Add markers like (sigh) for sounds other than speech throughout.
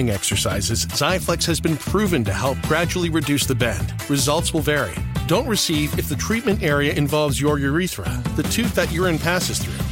exercises, Xiaflex has been proven to help gradually reduce the bend. Results will vary. Don't receive if the treatment area involves your urethra, the tooth that urine passes through,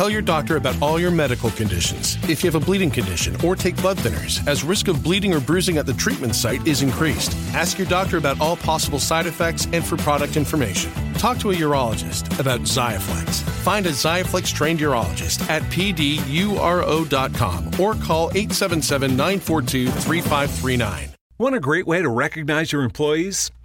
Tell your doctor about all your medical conditions. If you have a bleeding condition or take blood thinners, as risk of bleeding or bruising at the treatment site is increased. Ask your doctor about all possible side effects and for product information. Talk to a urologist about Xiaflex. Find a Xiaflex trained urologist at pduro.com or call 877 942 3539. Want a great way to recognize your employees?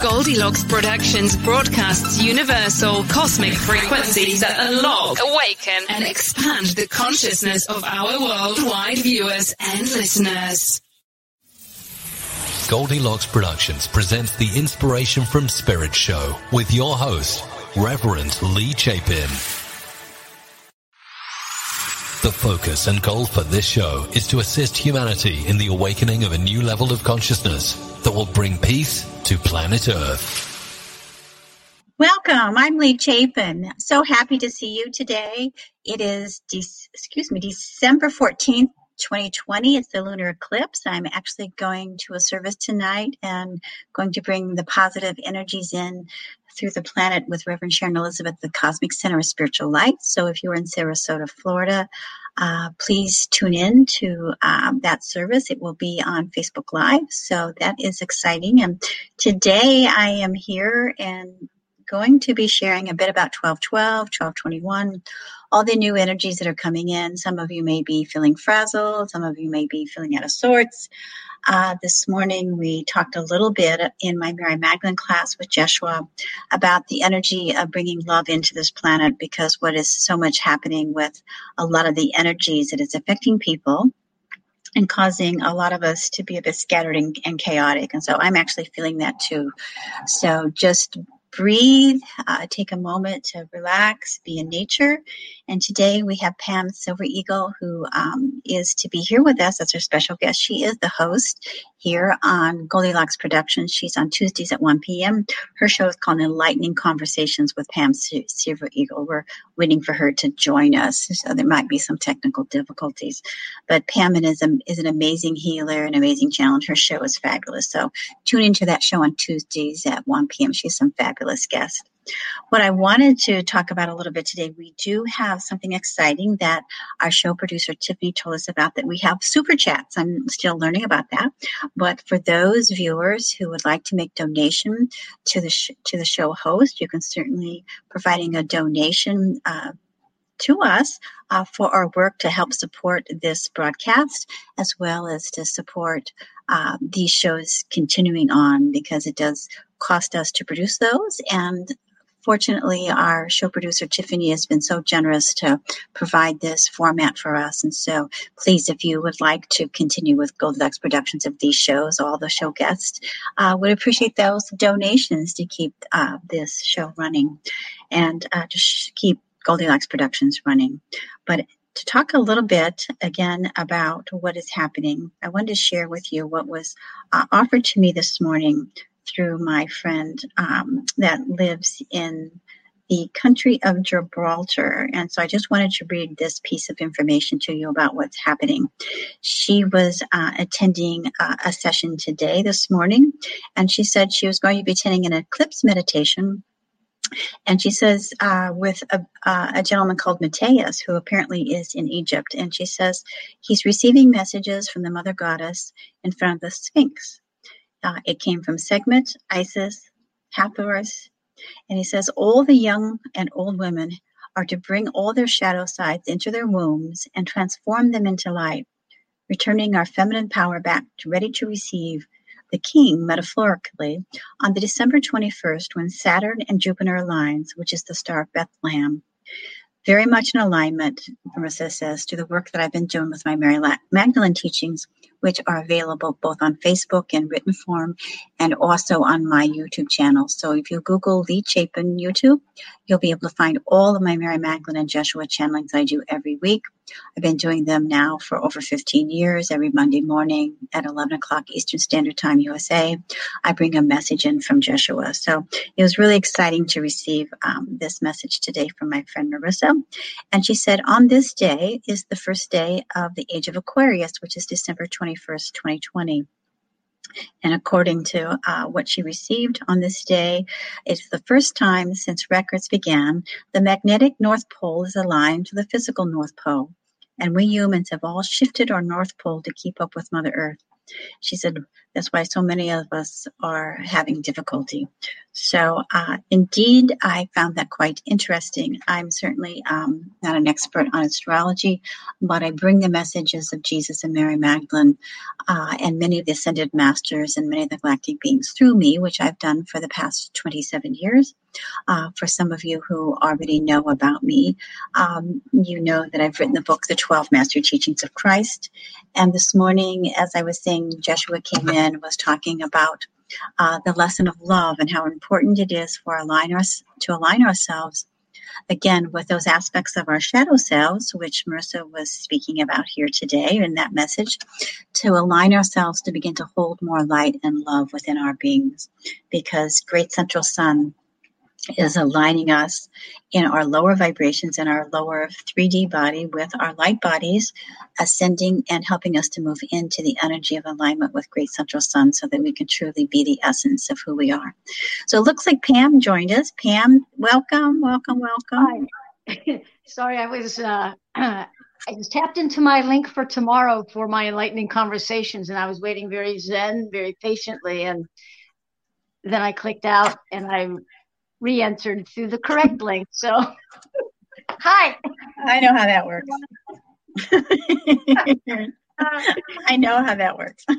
Goldilocks Productions broadcasts universal cosmic frequencies that unlock, awaken, and expand the consciousness of our worldwide viewers and listeners. Goldilocks Productions presents the Inspiration from Spirit show with your host, Reverend Lee Chapin. The focus and goal for this show is to assist humanity in the awakening of a new level of consciousness that will bring peace to planet Earth. Welcome. I'm Lee Chapin. So happy to see you today. It is, de- excuse me, December 14th, 2020. It's the lunar eclipse. I'm actually going to a service tonight and going to bring the positive energies in through the planet with Reverend Sharon Elizabeth, the Cosmic Center of Spiritual Light. So if you're in Sarasota, Florida, uh, please tune in to um, that service. It will be on Facebook Live. So that is exciting. And today I am here and going to be sharing a bit about 1212, 1221, all the new energies that are coming in. Some of you may be feeling frazzled, some of you may be feeling out of sorts. Uh, this morning, we talked a little bit in my Mary Magdalene class with Joshua about the energy of bringing love into this planet because what is so much happening with a lot of the energies that is affecting people and causing a lot of us to be a bit scattered and, and chaotic. And so I'm actually feeling that too. So just breathe, uh, take a moment to relax, be in nature. And today we have Pam Silver Eagle, who um, is to be here with us as our special guest. She is the host here on Goldilocks Productions. She's on Tuesdays at 1 p.m. Her show is called Enlightening Conversations with Pam Silver Eagle. We're waiting for her to join us, so there might be some technical difficulties. But Pam is, a, is an amazing healer, an amazing challenge. Her show is fabulous. So tune into that show on Tuesdays at 1 p.m. She's some fabulous guest. What I wanted to talk about a little bit today, we do have something exciting that our show producer Tiffany told us about that we have super chats. I'm still learning about that. But for those viewers who would like to make donation to the sh- to the show host, you can certainly providing a donation uh, to us uh, for our work to help support this broadcast as well as to support uh, these shows continuing on because it does cost us to produce those and fortunately, our show producer Tiffany has been so generous to provide this format for us. And so, please, if you would like to continue with Goldilocks productions of these shows, all the show guests, uh, would appreciate those donations to keep uh, this show running and uh, to sh- keep Goldilocks productions running. But to talk a little bit again about what is happening, I wanted to share with you what was uh, offered to me this morning through my friend um, that lives in the country of Gibraltar. And so I just wanted to read this piece of information to you about what's happening. She was uh, attending uh, a session today, this morning, and she said she was going to be attending an eclipse meditation. And she says, uh, with a, uh, a gentleman called Mateus, who apparently is in Egypt. And she says he's receiving messages from the Mother Goddess in front of the Sphinx. Uh, it came from Sekhmet, Isis, Hathors, and he says all the young and old women are to bring all their shadow sides into their wombs and transform them into light, returning our feminine power back to ready to receive the king, metaphorically, on the December 21st when Saturn and Jupiter aligns, which is the star of Bethlehem. Very much in alignment, Marissa says, to the work that I've been doing with my Mary Magdalene teachings, which are available both on Facebook in written form and also on my YouTube channel. So if you Google Lee Chapin YouTube, you'll be able to find all of my Mary Magdalene and Joshua channelings I do every week. I've been doing them now for over 15 years, every Monday morning at 11 o'clock Eastern Standard Time, USA. I bring a message in from Joshua. So it was really exciting to receive um, this message today from my friend Marissa. And she said, On this day is the first day of the age of Aquarius, which is December 21st, 2020. And according to uh, what she received on this day, it's the first time since records began the magnetic North Pole is aligned to the physical North Pole. And we humans have all shifted our North Pole to keep up with Mother Earth. She said that's why so many of us are having difficulty. So, uh, indeed, I found that quite interesting. I'm certainly um, not an expert on astrology, but I bring the messages of Jesus and Mary Magdalene uh, and many of the ascended masters and many of the galactic beings through me, which I've done for the past 27 years. Uh, for some of you who already know about me, um, you know that I've written the book, The 12 Master Teachings of Christ. And this morning, as I was saying, Joshua came in, was talking about uh, the lesson of love and how important it is for align us to align ourselves again with those aspects of our shadow selves, which Marissa was speaking about here today in that message, to align ourselves to begin to hold more light and love within our beings, because Great Central Sun is aligning us in our lower vibrations in our lower 3D body with our light bodies, ascending and helping us to move into the energy of alignment with Great Central Sun so that we can truly be the essence of who we are. So it looks like Pam joined us. Pam, welcome, welcome, welcome. Hi. (laughs) Sorry, I was. Uh, (clears throat) I was tapped into my link for tomorrow for my enlightening conversations, and I was waiting very zen, very patiently, and then I clicked out, and I re-entered through the correct (laughs) link. So, hi. I know how that works. (laughs) I know how that works. (laughs)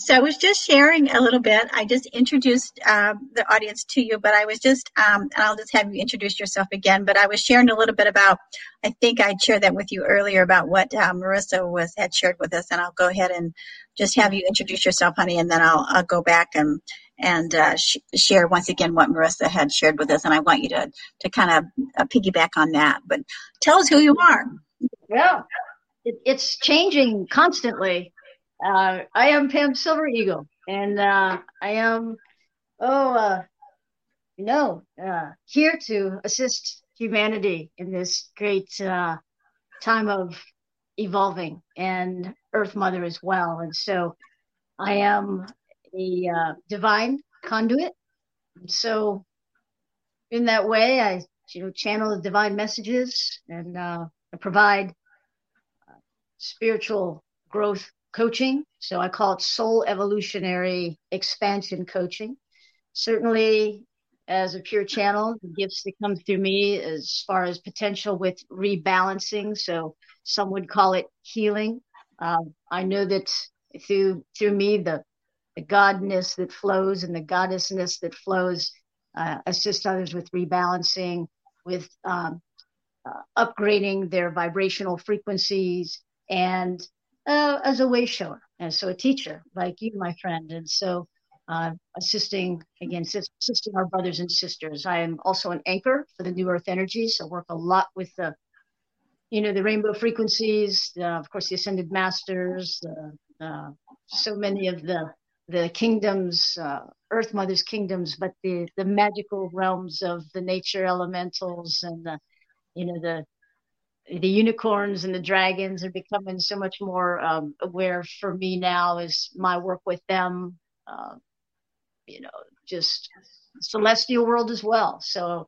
So I was just sharing a little bit. I just introduced uh, the audience to you, but I was just, um, and I'll just have you introduce yourself again. But I was sharing a little bit about. I think I shared that with you earlier about what uh, Marissa was had shared with us, and I'll go ahead and just have you introduce yourself, honey, and then I'll, I'll go back and and uh, sh- share once again what Marissa had shared with us, and I want you to to kind of uh, piggyback on that. But tell us who you are. Yeah, it, it's changing constantly. Uh, I am Pam Silver Eagle, and uh, I am, oh, uh, you know, uh, here to assist humanity in this great uh, time of evolving and Earth Mother as well. And so I am a uh, divine conduit. So in that way, I, you know, channel the divine messages and I provide spiritual growth coaching. So I call it soul evolutionary expansion coaching. Certainly, as a pure channel, the gifts that come through me as far as potential with rebalancing. So some would call it healing. Um, I know that through through me, the the godness that flows and the goddessness that flows uh, assist others with rebalancing, with um, uh, upgrading their vibrational frequencies, and uh, as a way shower, and so a teacher like you, my friend, and so uh, assisting again, assisting our brothers and sisters. I am also an anchor for the New Earth Energies. So work a lot with the, you know, the rainbow frequencies, of course, the Ascended Masters, uh, so many of the the kingdoms, uh, Earth Mother's kingdoms, but the the magical realms of the nature elementals and the, you know, the the unicorns and the dragons are becoming so much more um, aware for me now is my work with them uh, you know just celestial world as well. So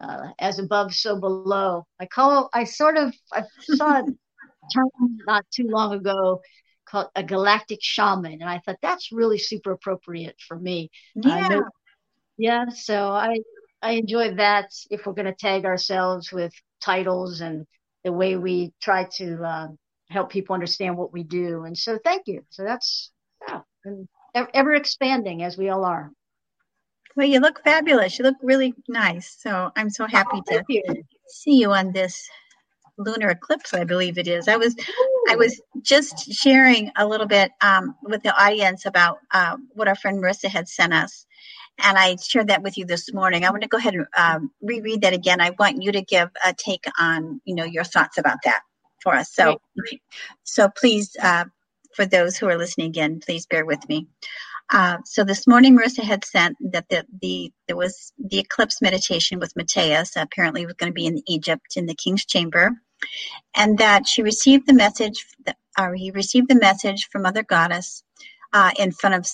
uh, as above so below. I call i sort of i saw a (laughs) term not too long ago called a galactic shaman and i thought that's really super appropriate for me yeah know, yeah so i i enjoy that if we're going to tag ourselves with titles and the way we try to uh, help people understand what we do. And so, thank you. So that's yeah, and ever expanding as we all are. Well, you look fabulous. You look really nice. So I'm so happy oh, to you. see you on this lunar eclipse. I believe it is. I was I was just sharing a little bit um, with the audience about uh, what our friend Marissa had sent us and I shared that with you this morning. I want to go ahead and um, reread that again. I want you to give a take on, you know, your thoughts about that for us. So, so please, uh, for those who are listening again, please bear with me. Uh, so this morning, Marissa had sent that the, the there was the eclipse meditation with Matthias. Apparently, was going to be in Egypt in the king's chamber, and that she received the message. That, or he received the message from Mother Goddess uh, in front of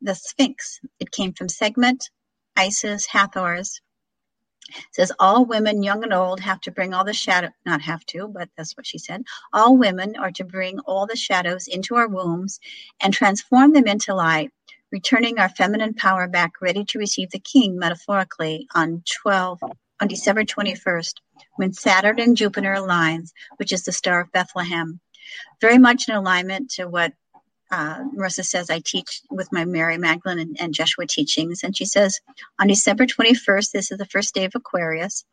the Sphinx. It came from Sekhmet, Isis, Hathors. It says all women, young and old, have to bring all the shadow. Not have to, but that's what she said. All women are to bring all the shadows into our wombs and transform them into light, returning our feminine power back, ready to receive the King. Metaphorically, on 12 on December 21st, when Saturn and Jupiter aligns, which is the star of Bethlehem. Very much in alignment to what uh, Marissa says, I teach with my Mary Magdalene and, and Jeshua teachings. And she says, on December 21st, this is the first day of Aquarius.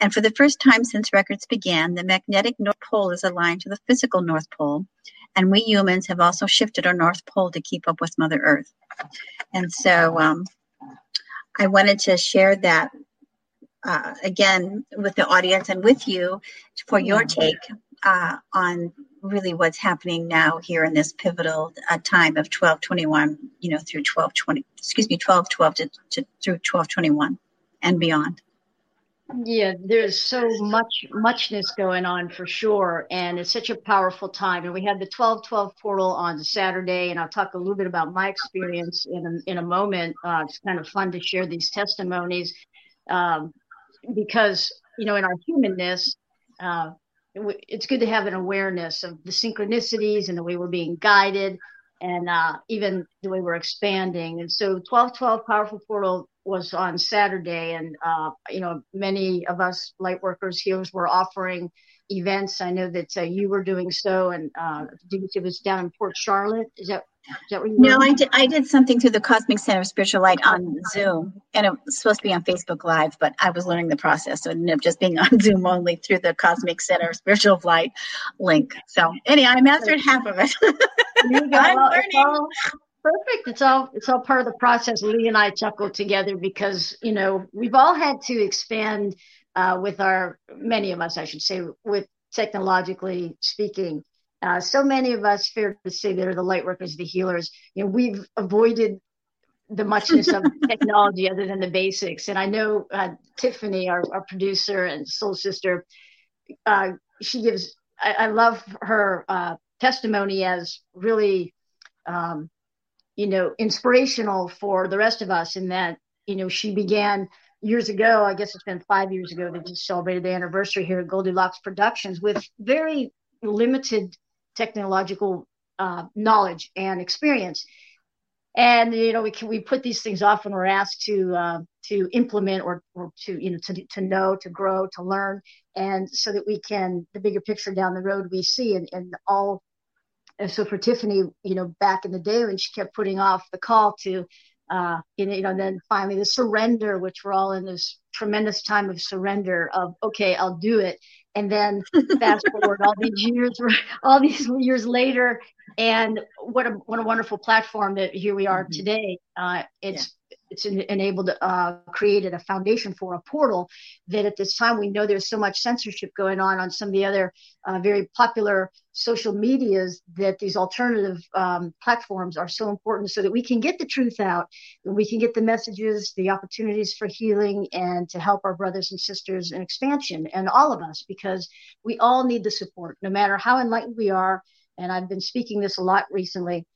And for the first time since records began, the magnetic North Pole is aligned to the physical North Pole. And we humans have also shifted our North Pole to keep up with Mother Earth. And so um, I wanted to share that uh, again with the audience and with you for your take uh, on really what's happening now here in this pivotal uh, time of 1221, you know, through 1220, excuse me, 1212 to, to through 1221 and beyond. Yeah, there's so much muchness going on for sure, and it's such a powerful time. And we had the 1212 portal on Saturday, and I'll talk a little bit about my experience in a, in a moment. Uh, it's kind of fun to share these testimonies um, because you know in our humanness, uh, it's good to have an awareness of the synchronicities and the way we're being guided. And uh, even the way we're expanding. And so 1212 Powerful Portal was on Saturday, and uh, you know many of us light workers were offering events. I know that uh, you were doing so, and uh, it was down in Port Charlotte. Is that is that where you No, were? I did. I did something through the Cosmic Center of Spiritual Light on Zoom, and it was supposed to be on Facebook Live, but I was learning the process, so it ended up just being (laughs) on Zoom only through the Cosmic Center of Spiritual Light link. So, anyhow, I mastered half of it. There you (laughs) go. I'm Well, learning. perfect. It's all it's all part of the process. Lee and I chuckled together because you know we've all had to expand uh, with our many of us, I should say, with technologically speaking. Uh, so many of us, fear to say, that are the light workers, the healers. You know, we've avoided the muchness of (laughs) technology other than the basics. And I know uh, Tiffany, our, our producer and soul sister, uh, she gives. I, I love her uh, testimony as really, um, you know, inspirational for the rest of us. In that, you know, she began years ago. I guess it's been five years ago. They just celebrated the anniversary here at Goldilocks Productions with very limited technological uh, knowledge and experience. And you know, we can we put these things off when we're asked to uh, to implement or or to you know to to know, to grow, to learn, and so that we can the bigger picture down the road we see and, and all. And so for Tiffany, you know, back in the day when she kept putting off the call to, uh, you know, you know, then finally the surrender, which we're all in this tremendous time of surrender of okay, I'll do it, and then (laughs) fast forward all these years, (laughs) all these years later, and what a what a wonderful platform that here we are today. Uh, it's it's enabled uh, created a foundation for a portal that at this time we know there's so much censorship going on on some of the other uh, very popular social medias that these alternative um, platforms are so important so that we can get the truth out and we can get the messages the opportunities for healing and to help our brothers and sisters in expansion and all of us because we all need the support no matter how enlightened we are. And i've been speaking this a lot recently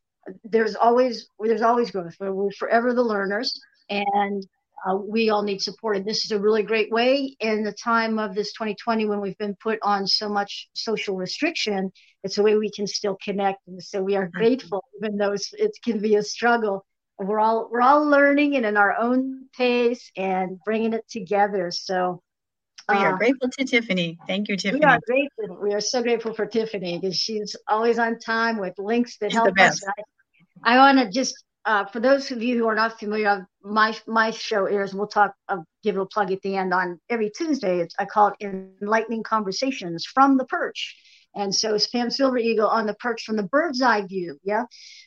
there's always there's always growth. We're, we're forever the learners and uh, we all need support and this is a really great way. In the time of this 2020 when we've been put on so much social restriction it's a way we can still connect and so we are grateful even though it can be a struggle. We're all we're all learning and in our own pace and bringing it together so We are uh, grateful to Tiffany. Thank you, Tiffany. we are grateful. We are so grateful for Tiffany because she's always on time with links that She's the help us. best. I, I want to just, uh, for those of you who are not familiar, my my show airs. We'll talk. I'll give it a plug at the end on every Tuesday. It's, I call it Enlightening Conversations from the Perch, and so it's Pam Silver Eagle on the perch from the bird's eye view. Yeah,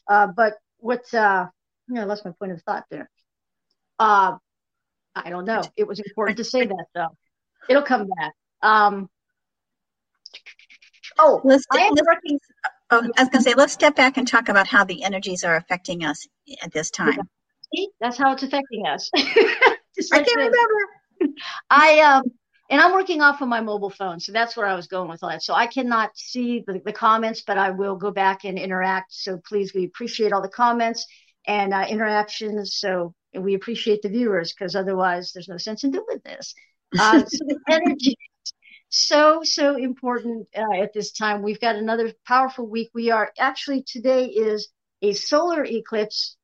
uh, but what? Uh, yeah, I lost my point of thought there. Uh, I don't know. It was important to say that though. It'll come back. Um, oh, Let's, I am let's- working. oh, I was going to say, let's step back and talk about how the energies are affecting us at this time. See, that's how it's affecting us. (laughs) I like can't this. remember. (laughs) I um, and I'm working off of my mobile phone, so that's where I was going with all that. So I cannot see the, the comments, but I will go back and interact. So please, we appreciate all the comments and uh, interactions. So we appreciate the viewers because otherwise, there's no sense in doing this. Uh, so the energy so so important uh, at this time. We've got another powerful week. We are actually today is a solar eclipse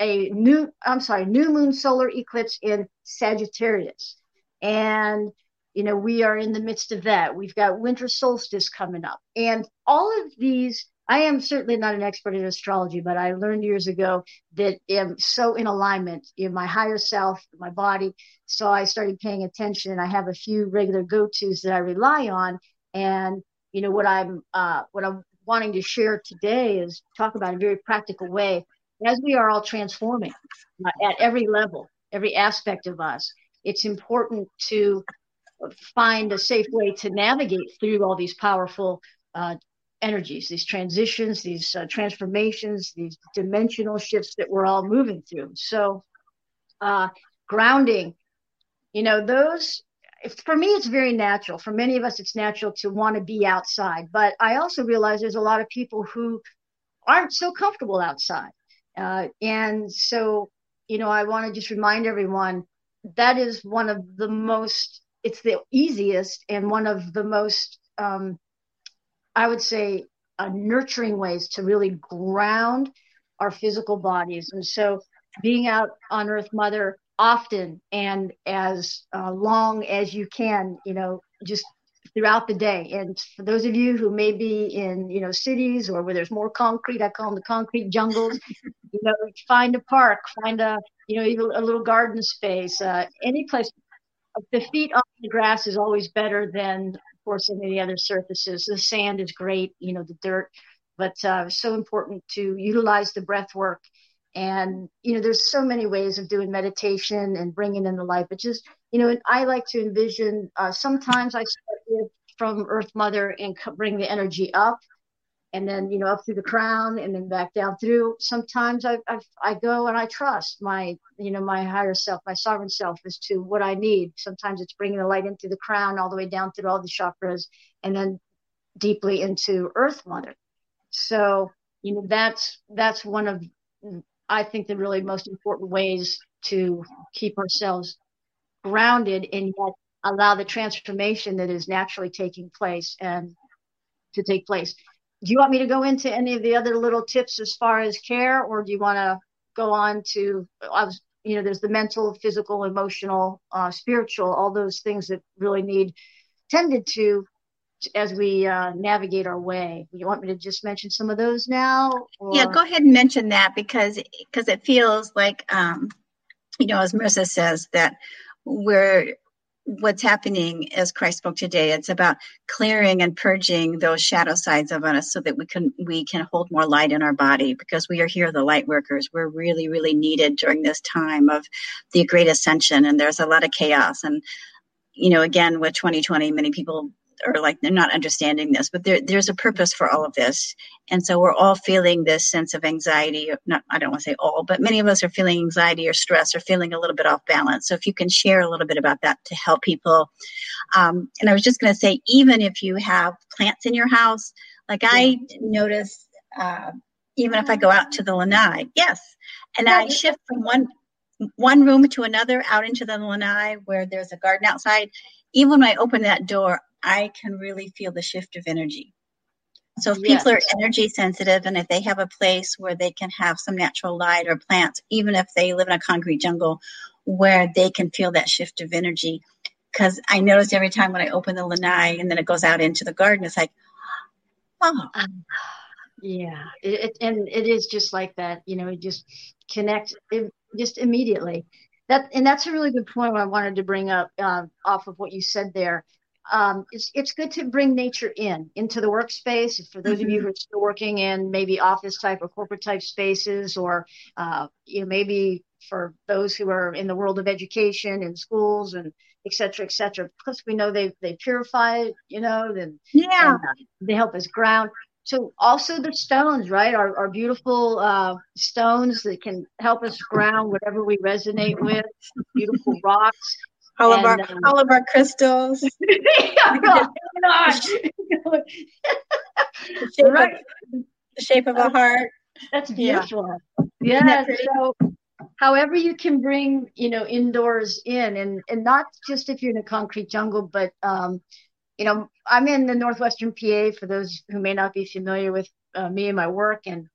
a new i'm sorry new moon solar eclipse in sagittarius. And you know we are in the midst of that. We've got winter solstice coming up. And all of these i am certainly not an expert in astrology but i learned years ago that I am so in alignment in my higher self my body so I started paying attention. And I have a few regular go-tos that I rely on, and you know what I'm uh, what I'm wanting to share today is talk about a very practical way as we are all transforming uh, at every level, every aspect of us. It's important to find a safe way to navigate through all these powerful uh, energies, these transitions, these uh, transformations, these dimensional shifts that we're all moving through. So, uh, grounding you know those if, for me it's very natural. For many of us it's natural to want to be outside. But i also realize there's a lot of people who aren't so comfortable outside. Uh, and so you know i want to just remind everyone that is one of the most it's the easiest and one of the most um, i would say uh, nurturing ways to really ground our physical bodies. And so being out on Earth Mother often and as uh, long as you can, you know, just throughout the day. And for those of you who may be in, you know, cities or where there's more concrete, I call them the concrete jungles, (laughs) you know, find a park, find a, you know, even a little garden space, uh, any place. The feet on the grass is always better than, course, any of the other surfaces. The sand is great, you know, the dirt, but uh, so important to utilize the breath work and you know there's so many ways of doing meditation and bringing in the light but just you know i like to envision uh, sometimes i start with from earth mother and bring the energy up and then you know up through the crown and then back down through. Sometimes I, I i go and i trust my you know my higher self my sovereign self as to what i need. Sometimes it's bringing the light into the crown all the way down through all the chakras and then deeply into earth mother so you know that's that's one of I think the really most important ways to keep ourselves grounded and yet allow the transformation that is naturally taking place and to take place. Do you want me to go into any of the other little tips as far as care, or do you want to go on to? You know, there's the mental, physical, emotional, uh, spiritual, all those things that really need tended to as we uh, navigate our way. You want me to just mention some of those now? Or? Yeah, go ahead and mention that because because it feels like um, you know, as Marissa says, that we're what's happening as Christ spoke today. It's about clearing and purging those shadow sides of us so that we can we can hold more light in our body because we are here the light workers. We're really, really needed during this time of the great ascension and there's a lot of chaos and you know, again with 2020, many people or like they're not understanding this, but there, there's a purpose for all of this. And so we're all feeling this sense of anxiety. Not, I don't want to say all, but many of us are feeling anxiety or stress or feeling a little bit off balance. So if you can share a little bit about that to help people. Um, and I was just going to say, even if you have plants in your house, like yeah. I notice, uh, even if I go out to the lanai, yes, and I shift from one one room to another out into the lanai where there's a garden outside. Even when I open that door, I can really feel the shift of energy. So if yes. people are energy sensitive and if they have a place where they can have some natural light or plants, even if they live in a concrete jungle where they can feel that shift of energy. Because I notice every time when I open the lanai and then it goes out into the garden, it's like, oh. Um, yeah, it, it, and it is just like that. You know, it just connect it, just immediately. That and that's a really good point. I wanted to bring up uh, off of what you said there um, it's, it's good to bring nature in into the workspace. For those mm-hmm. of you mm-hmm. who are still working in maybe office type or corporate type spaces, or uh, you know maybe for those who are in the world of education in schools and et cetera, et cetera, because we know they they purify, you know, then yeah, and, uh, they help us ground. So also the stones, right? Our, our beautiful uh, stones that can help us ground whatever we resonate with. Beautiful rocks all and, of our um, all of our crystals. the (laughs) shape, right. of, the shape of a heart. That's beautiful. Yeah. yeah so however you can bring, you know, indoors in and and not just if you're in a concrete jungle, but um, you know, I'm in the northwestern PA for those who may not be familiar with uh, me and my work and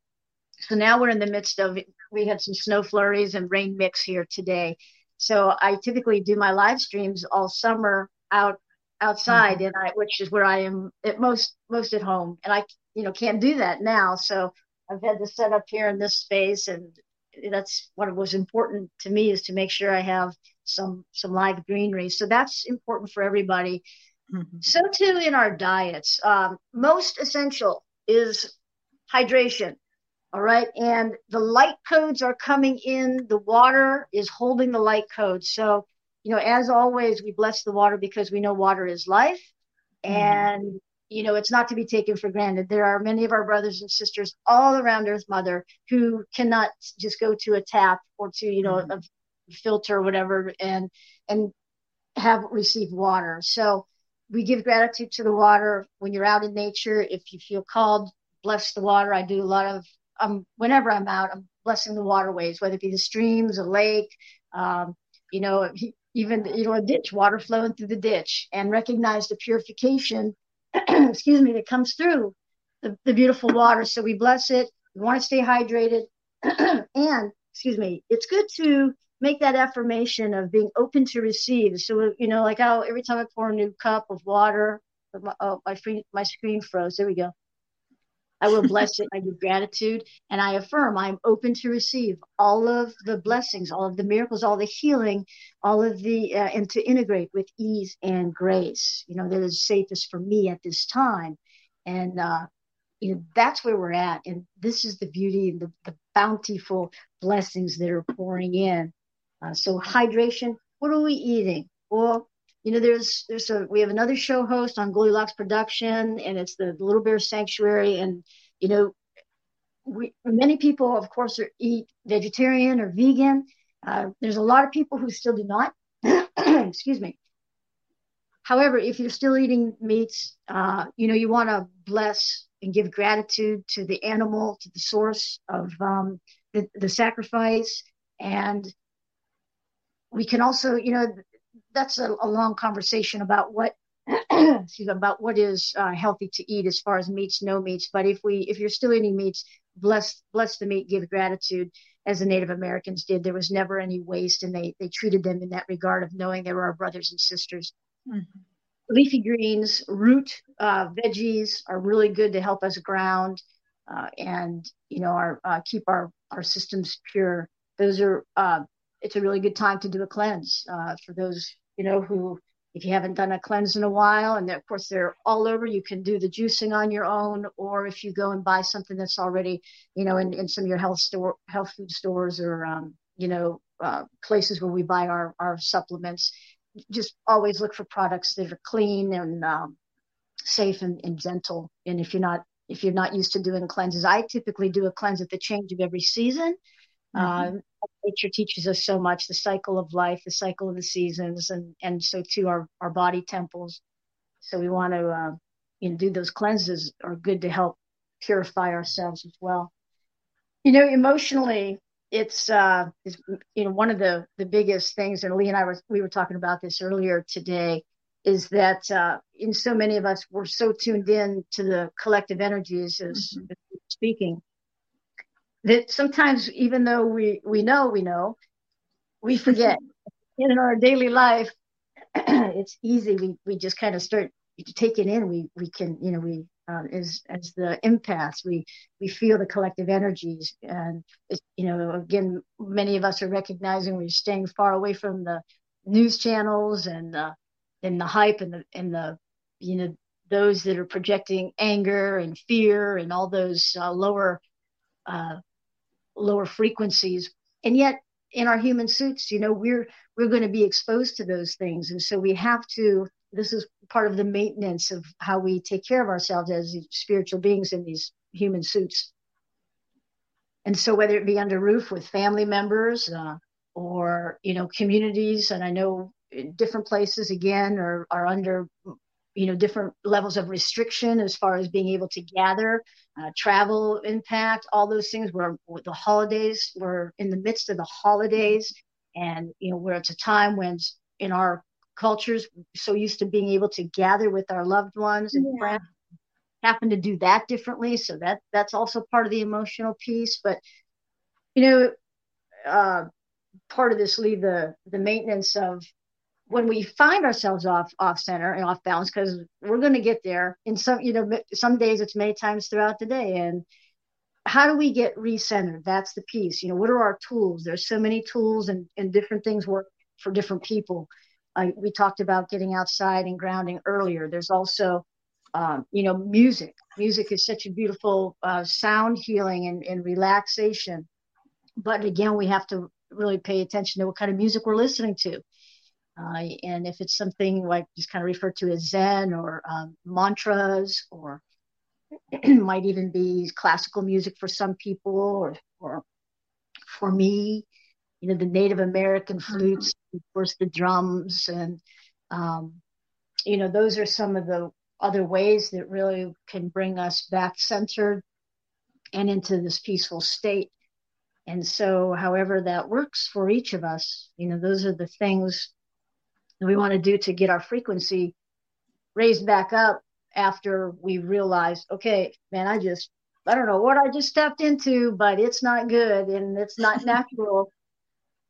so now we're in the midst of we had some snow flurries and rain mix here today so I typically do my live streams all summer out outside, mm-hmm. and I which is where I am at most most at home, and I you know can't do that now. So I've had to set up here in this space, and that's what was important to me is to make sure I have some some live greenery. So that's important for everybody. Mm-hmm. So too in our diets, um, most essential is hydration. All right. And the light codes are coming in. The water is holding the light codes. So, you know, as always, we bless the water because we know water is life. Mm-hmm. And, you know, it's not to be taken for granted. There are many of our brothers and sisters all around Earth Mother who cannot just go to a tap or to, you know, mm-hmm. a filter or whatever and, and have received water. So we give gratitude to the water when you're out in nature. If you feel called, bless the water. I do a lot of um, whenever I'm out, I'm blessing the waterways, whether it be the streams, a lake, um, you know, even you know a ditch, water flowing through the ditch, and recognize the purification, (clears throat) excuse me, that comes through the, the beautiful water. So we bless it. We want to stay hydrated. (clears throat) and excuse me, it's good to make that affirmation of being open to receive. So, you know, like how every time I pour a new cup of water, my, oh, my, free, my screen froze. There we go. I will bless it. I give gratitude and I affirm I'm open to receive all of the blessings, all of the miracles, all the healing, all of the, uh, and to integrate with ease and grace, you know, that is safest for me at this time. And, uh, you know, that's where we're at. And this is the beauty and the, the bountiful blessings that are pouring in. Uh, so hydration, what are we eating? Well, you know, there's there's a we have another show host on Goldilocks Production, and it's the Little Bear Sanctuary, and you know, we many people, of course, are, eat vegetarian or vegan. Uh, there's a lot of people who still do not. (clears throat) Excuse me. However, if you're still eating meats, uh, you know, you want to bless and give gratitude to the animal, to the source of um, the, the sacrifice, and we can also, you know, that's a, a long conversation about what (clears throat) excuse me, about what is uh, healthy to eat as far as meats, no meats. But if we, if you're still eating meats, bless, bless the meat, give gratitude, as the Native Americans did. There was never any waste, and they they treated them in that regard of knowing they were our brothers and sisters. Mm-hmm. Leafy greens, root uh, veggies are really good to help us ground uh, and you know our uh, keep our our systems pure. Those are uh, it's a really good time to do a cleanse uh, for those you know who if you haven't done a cleanse in a while and of course they're all over you can do the juicing on your own or if you go and buy something that's already you know in, in some of your health store health food stores or um, you know uh, places where we buy our our supplements just always look for products that are clean and um, safe and, and gentle. And if you're not if you're not used to doing cleanses i typically do a cleanse at the change of every season Mm-hmm. Uh, nature teaches us so much the cycle of life, the cycle of the seasons, and, and so too our, our body temples. So we want to uh, you know, do those cleanses are good to help purify ourselves as well. You know, emotionally, it's uh, is, you know one of the the biggest things, and Lee and I were we were talking about this earlier today, is that uh, in so many of us we're so tuned in to the collective energies as, mm-hmm. as speaking that sometimes even though we we know we know we forget. In our daily life (clears throat) it's easy. We we just kind of start taking in. We we can you know we uh, as as the empaths we we feel the collective energies. And you know again many of us are recognizing we're staying far away from the news channels and uh, and the hype and the and the you know those that are projecting anger and fear and all those uh, lower uh, lower frequencies. And yet in our human suits, you know, we're we're going to be exposed to those things. And so we have to this is part of the maintenance of how we take care of ourselves as spiritual beings in these human suits. And so whether it be under roof with family members uh, or you know communities, and I know different places again are, are under you know different levels of restriction as far as being able to gather uh, travel impact all those things where the holidays we're in the midst of the holidays. And you know where it's a time when in our cultures so used to being able to gather with our loved ones and yeah. friends happen to do that differently. So that that's also part of the emotional piece. But you know uh, part of this lead the the maintenance of when we find ourselves off off center and off balance because we're going to get there in some you know some days it's many times throughout the day. And how do we get recentered? That's the piece. You know what are our tools? There's so many tools and, and different things work for different people. Uh, we talked about getting outside and grounding earlier. There's also um, you know music. Music is such a beautiful uh, sound healing and, and relaxation. But again we have to really pay attention to what kind of music we're listening to uh, and if it's something like just kind of referred to as Zen or um, mantras, or (clears throat) might even be classical music for some people, or, or for me, you know, the Native American flutes, of course, the drums, and um, you know, those are some of the other ways that really can bring us back centered and into this peaceful state. And so, however that works for each of us, you know, those are the things we want to do to get our frequency raised back up after we realize, okay, man, I just I don't know what I just stepped into, but it's not good and it's not (laughs) natural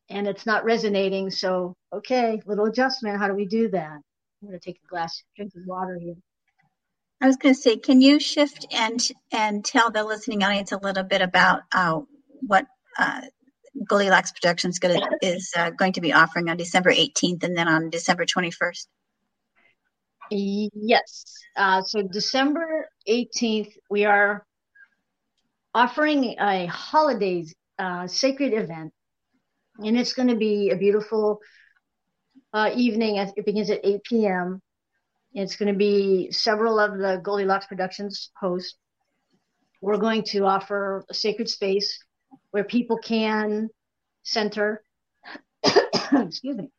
and it's not resonating. So, okay, little adjustment. How do we do that? I'm going to take a glass, drink of water here. I was going to say, can you shift and and tell the listening audience a little bit about uh, what uh, Goldilocks Productions gonna, is uh, going to be offering on December 18th and then on December 21st? Yes. Uh, so December 18th, we are offering a holidays uh, sacred event, and it's going to be a beautiful uh, evening. It begins at 8 p.m. It's going to be several of the Goldilocks Productions hosts. We're going to offer a sacred space where people can center, (coughs) excuse me,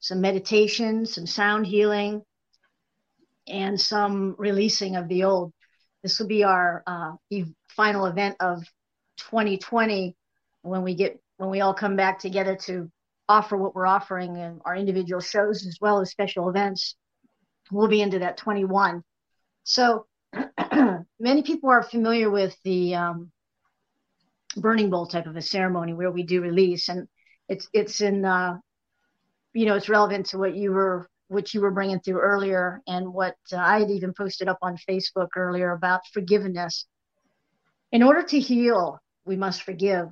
some meditation, some sound healing, and some releasing of the old. This will be our uh, final event of 2020 when we get when we all come back together to offer what we're offering in our individual shows as well as special events. We'll be into that 21. So (coughs) many people are familiar with the um, burning bowl type of a ceremony where we do release, and it's it's in uh, you know it's relevant to what you were what you were bringing through earlier and what uh, I had even posted up on Facebook earlier about forgiveness. In order to heal, we must forgive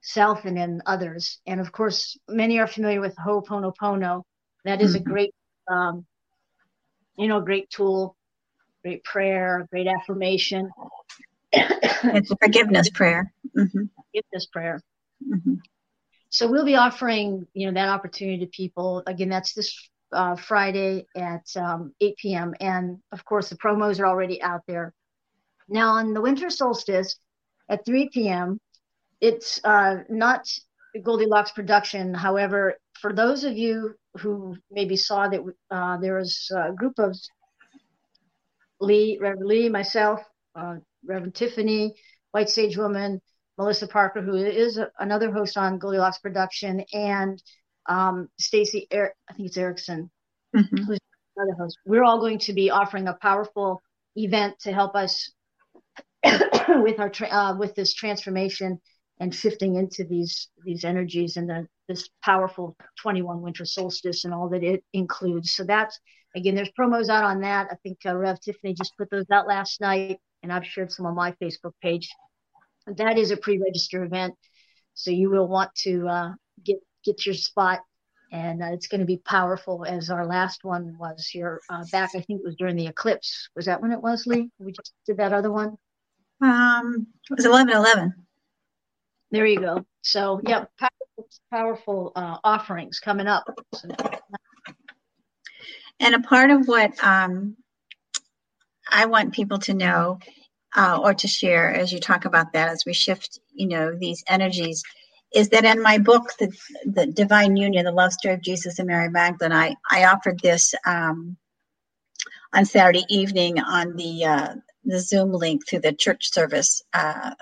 self and in others. And of course, many are familiar with Ho'oponopono. That is mm-hmm. a great, um, you know, great tool, great prayer, great affirmation. It's a forgiveness prayer. Mm-hmm. Forgiveness prayer. Mm-hmm. So we'll be offering, you know, that opportunity to people. Again, that's this uh, Friday at um, 8 p.m. And of course, the promos are already out there. Now, on the winter solstice at 3 p.m., it's uh, not Goldilocks production. However, for those of you who maybe saw that uh, there was a group of Lee, Reverend Lee, myself, uh, Reverend Tiffany, White Sage Woman, Melissa Parker, who is a, another host on Goldilocks production, and um, Stacy, er- I think it's Erickson, mm-hmm. who's another host. We're all going to be offering a powerful event to help us (coughs) with our tra- uh, with this transformation and shifting into these these energies and the, this powerful 21 winter solstice and all that it includes. So that's again, there's promos out on that. I think uh, Rev Tiffany just put those out last night, and I've shared some on my Facebook page. That is a pre-register event, so you will want to uh, get get your spot, and uh, it's going to be powerful. As our last one was here uh, back, I think it was during the eclipse. Was that when it was, Lee? We just did that other one. Um, it was eleven eleven. There you go. So, yeah, powerful, powerful uh, offerings coming up. And a part of what um, I want people to know uh, or to share as you talk about that, as we shift, you know, these energies, is that in my book, the, the Divine Union, the Love Story of Jesus and Mary Magdalene, I, I offered this um, on Saturday evening on the uh, the Zoom link through the church service. Uh,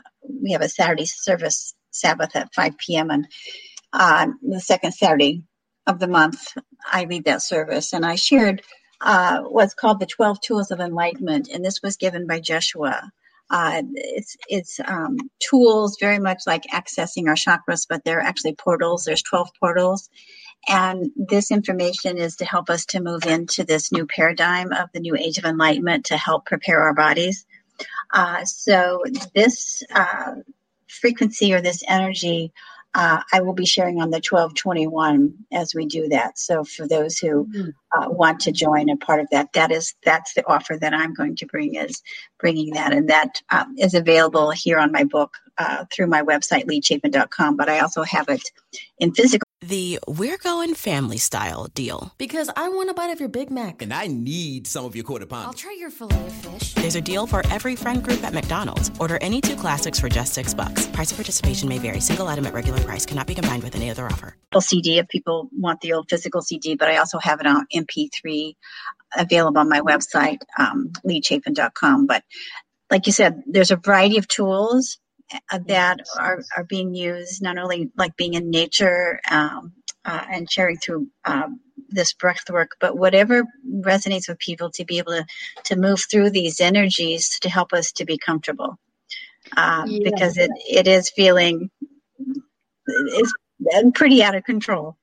we have a Saturday service Sabbath at 5 p.m. and uh, the second Saturday of the month, I lead that service. And I shared uh, what's called the 12 Tools of Enlightenment, and this was given by Joshua. Uh, it's it's um, tools very much like accessing our chakras, but they're actually portals. There's 12 portals. And this information is to help us to move into this new paradigm of the new age of enlightenment to help prepare our bodies. Uh, so this uh, frequency or this energy uh, I will be sharing on the 1221 as we do that. So for those who mm-hmm. uh, want to join a part of that, that is that's the offer that I'm going to bring is bringing that, and that um, is available here on my book uh, through my website leechapin.com. But I also have it in physical the We're Going Family Style deal. Because I want a bite of your Big Mac. And I need some of your quarter pound. I'll try your filet of fish. There's a deal for every friend group at McDonald's. Order any two classics for just six bucks. Price of participation may vary. Single item at regular price cannot be combined with any other offer. CD if people want the old physical CD, but I also have it on MP3 available on my website, um, leechapin.com. But like you said, there's a variety of tools that are, are being used not only like being in nature um, uh, and sharing through um, this breath work, but whatever resonates with people to be able to, to move through these energies to help us to be comfortable. Um, yeah. Because it, it is feeling it's pretty out of control.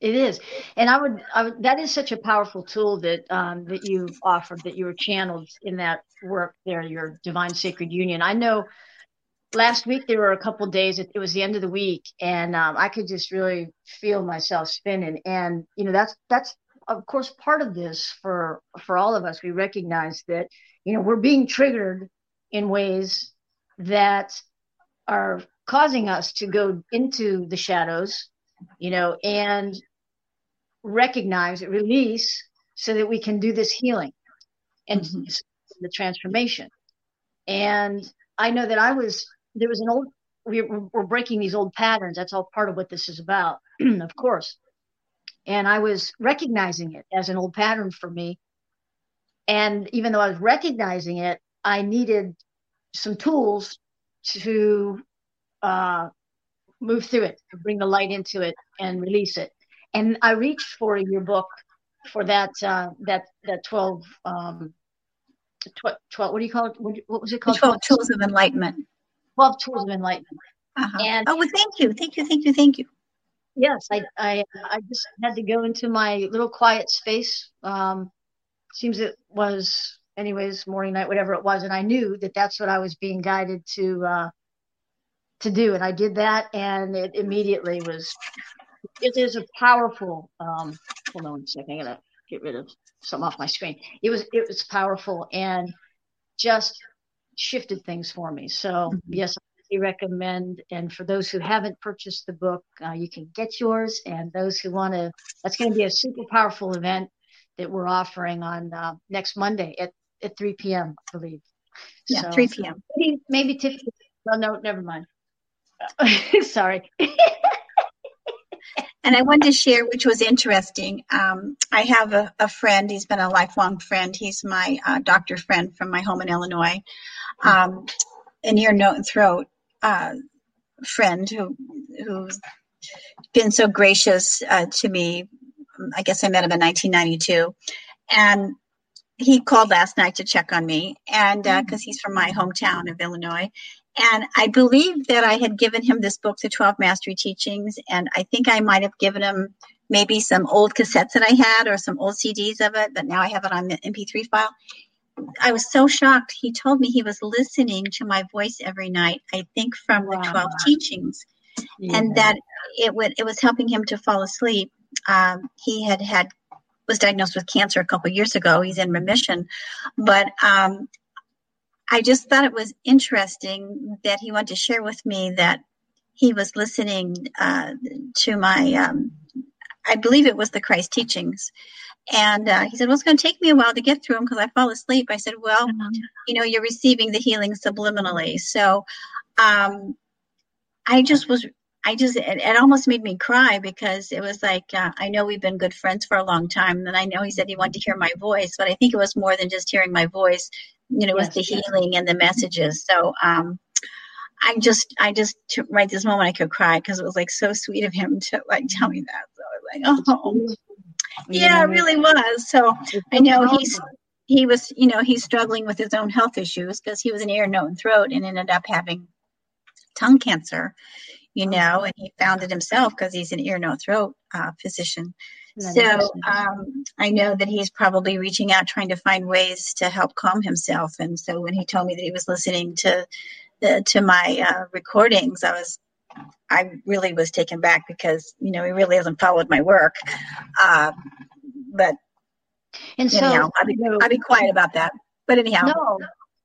It is, and I would, I would, that is such a powerful tool that um, that you offered, that you were channeled in that work there, your divine sacred union. I know last week there were a couple days it, was the end of the week and um, i could just really feel myself spinning. And you know that's that's of course part of this for for all of us. We recognize that you know we're being triggered in ways that are causing us to go into the shadows you know and recognize it release so that we can do this healing and mm-hmm. the transformation. And i know that i was there was an old we, we're breaking these old patterns. That's all part of what this is about (clears throat) of course. And i was recognizing it as an old pattern for me. And even though i was recognizing it i needed some tools to uh, move through it bring the light into it and release it. And i reached for your book for that uh, that that 12 um 12, 12 what do you call it? What, what was it called? 12 tools of enlightenment 12 tools of enlightenment. Uh-huh. And oh, well, thank you, thank you, thank you, thank you. Yes, I, I, I just had to go into my little quiet space. Um, seems it was, anyways, morning, night, whatever it was, and I knew that that's what I was being guided to, uh, to do, and I did that, and it immediately was. It is a powerful. Um, hold on a second, I gotta get rid of some off my screen. It was, it was powerful, and just shifted things for me. So mm-hmm. yes, I recommend. And for those who haven't purchased the book, uh, you can get yours. And those who want to, that's going to be a super powerful event that we're offering on uh, next Monday at, at 3 p.m. I believe. Yeah, so, 3 p.m. Maybe, maybe Tiffany. Well, no, never mind. (laughs) Sorry. (laughs) and I wanted to share, which was interesting. Um, I have a, a, friend. He's been a lifelong friend. He's my uh, doctor friend from my home in Illinois um, an ear, nose, and throat uh, friend who who's been so gracious uh, to me. I guess I met him in 1992, and he called last night to check on me, and because uh, mm. he's from my hometown of Illinois. And I believe that I had given him this book, The 12 Mastery Teachings, and I think I might have given him maybe some old cassettes that I had or some old CDs of it, but now I have it on the MP3 file. I was so shocked. He told me he was listening to my voice every night. I think from wow. the twelve teachings, yeah. and that it would it was helping him to fall asleep. Um, he had had was diagnosed with cancer a couple years ago. He's in remission, but um, I just thought it was interesting that he wanted to share with me that he was listening uh, to my. Um, I believe it was the Christ teachings, and uh, he said, Well, it's going to take me a while to get through them because I fall asleep. I said, Well, mm-hmm. you know, you're receiving the healing subliminally. So um, I just was, I just, it, it, almost made me cry because it was like, uh, I know we've been good friends for a long time. And I know he said he wanted to hear my voice, but I think it was more than just hearing my voice. You know, it was the yes. healing and the messages. So, um, I just, I just, right this moment, I could cry because it was like so sweet of him to like tell me that. So I was like, oh, yeah, it really was. So I know he's he was, you know, he's struggling with his own health issues because he was an ear, nose, and throat and ended up having tongue cancer, you know, and he found it himself because he's an ear, nose, throat uh, physician. So um, I know that he's probably reaching out, trying to find ways to help calm himself. And so when he told me that he was listening to the to my uh, recordings, I was I really was taken back because you know he really hasn't followed my work. Uh, but and so anyhow, I'll be, I'll be quiet about that. But anyhow, no,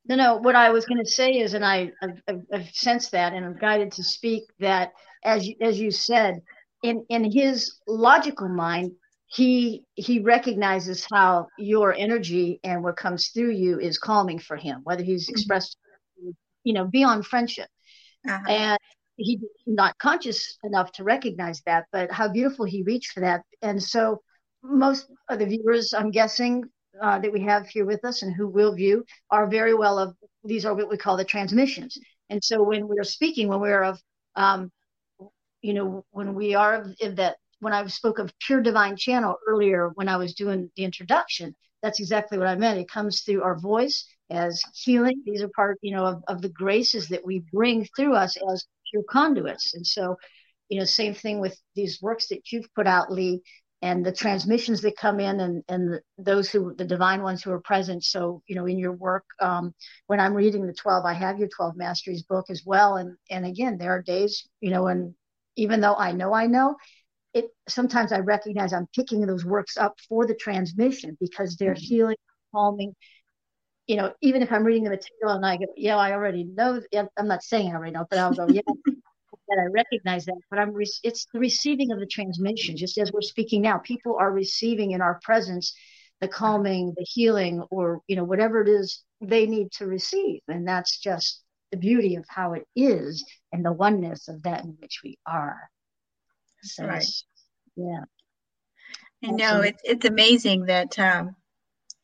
no, no. What I was going to say is, and I I've, I've, sensed that, and I'm guided to speak that as you, as you said, in in his logical mind, he he recognizes how your energy and what comes through you is calming for him, whether he's mm-hmm. expressed, you know, beyond friendship. Uh-huh. And he's not conscious enough to recognize that, but how beautiful he reached for that. And so most of the viewers, I'm guessing, uh, that we have here with us and who will view are very well of these are what we call the transmissions. And so when we're speaking, when we're of, um, you know, when we are that when I spoke of pure divine channel earlier when I was doing the introduction, that's exactly what I meant. It comes through our voice as healing. These are part, you know, of, of the graces that we bring through us as pure conduits. And so, you know, same thing with these works that you've put out, Lee, and the transmissions that come in and, and those who, the divine ones who are present. So, you know, in your work, um, when I'm reading the 12, I have your 12 masteries book as well. And, and again, there are days, you know, and even though I know I know, it sometimes I recognize I'm picking those works up for the transmission because they're mm-hmm. healing, calming. You know, even if I'm reading the material and I go, yeah, I already know. I'm not saying I already know, but I'll go, yeah, (laughs) that I recognize that. But I'm, re- it's the receiving of the transmission. Just as we're speaking now, people are receiving in our presence the calming, the healing, or you know, whatever it is they need to receive, and that's just the beauty of how it is and the oneness of that in which we are. So, right. Yeah. I know it's it's amazing that um,